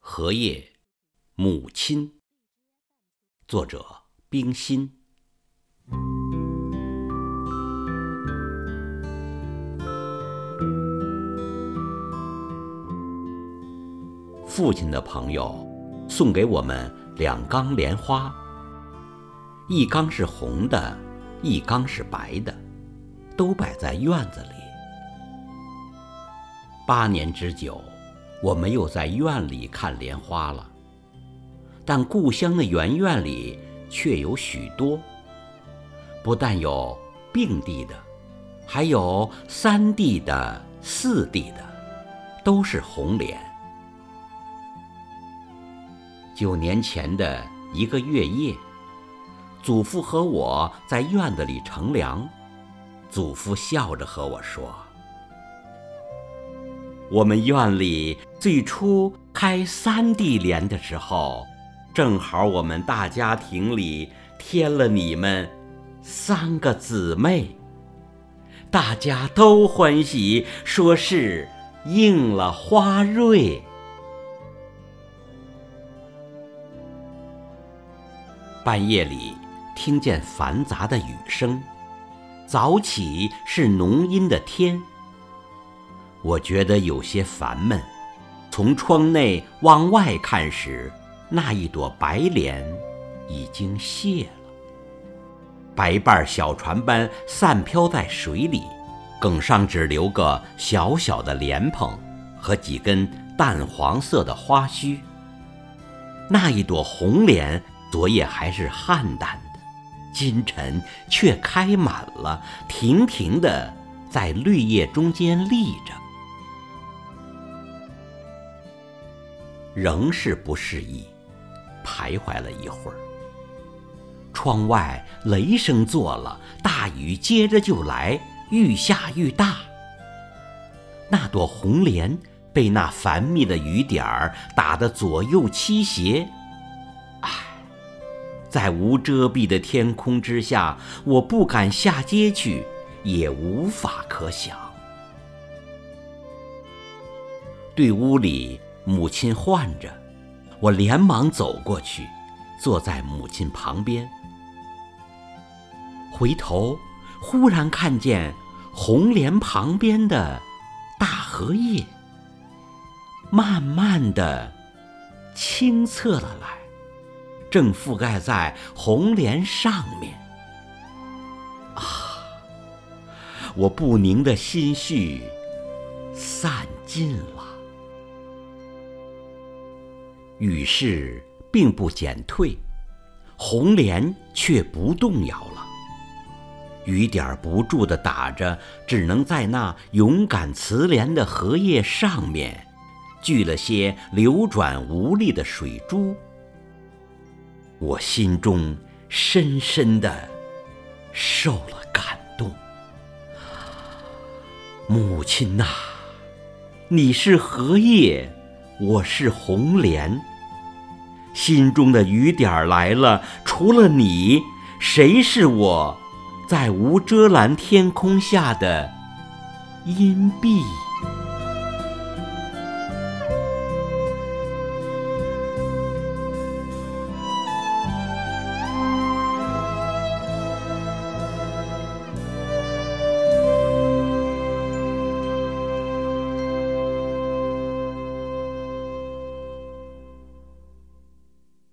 荷叶，母亲。作者：冰心。父亲的朋友送给我们两缸莲花，一缸是红的，一缸是白的，都摆在院子里。八年之久。我没有在院里看莲花了，但故乡的园院里却有许多。不但有并蒂的，还有三蒂的、四蒂的，都是红莲。九年前的一个月夜，祖父和我在院子里乘凉，祖父笑着和我说。我们院里最初开三地莲的时候，正好我们大家庭里添了你们三个姊妹，大家都欢喜，说是应了花瑞。半夜里听见繁杂的雨声，早起是浓阴的天。我觉得有些烦闷，从窗内往外看时，那一朵白莲已经谢了，白瓣小船般散飘在水里，梗上只留个小小的莲蓬和几根淡黄色的花须。那一朵红莲昨夜还是菡萏的，今晨却开满了，亭亭的在绿叶中间立着。仍是不适宜，徘徊了一会儿。窗外雷声作了，大雨接着就来，愈下愈大。那朵红莲被那繁密的雨点儿打得左右倾斜，唉，在无遮蔽的天空之下，我不敢下街去，也无法可想。对屋里。母亲唤着，我连忙走过去，坐在母亲旁边。回头，忽然看见红莲旁边的大荷叶，慢慢的清侧了来，正覆盖在红莲上面。啊！我不宁的心绪散尽了。雨势并不减退，红莲却不动摇了。雨点不住地打着，只能在那勇敢慈怜的荷叶上面，聚了些流转无力的水珠。我心中深深地受了感动。母亲呐，你是荷叶。我是红莲，心中的雨点儿来了，除了你，谁是我，在无遮拦天空下的荫蔽？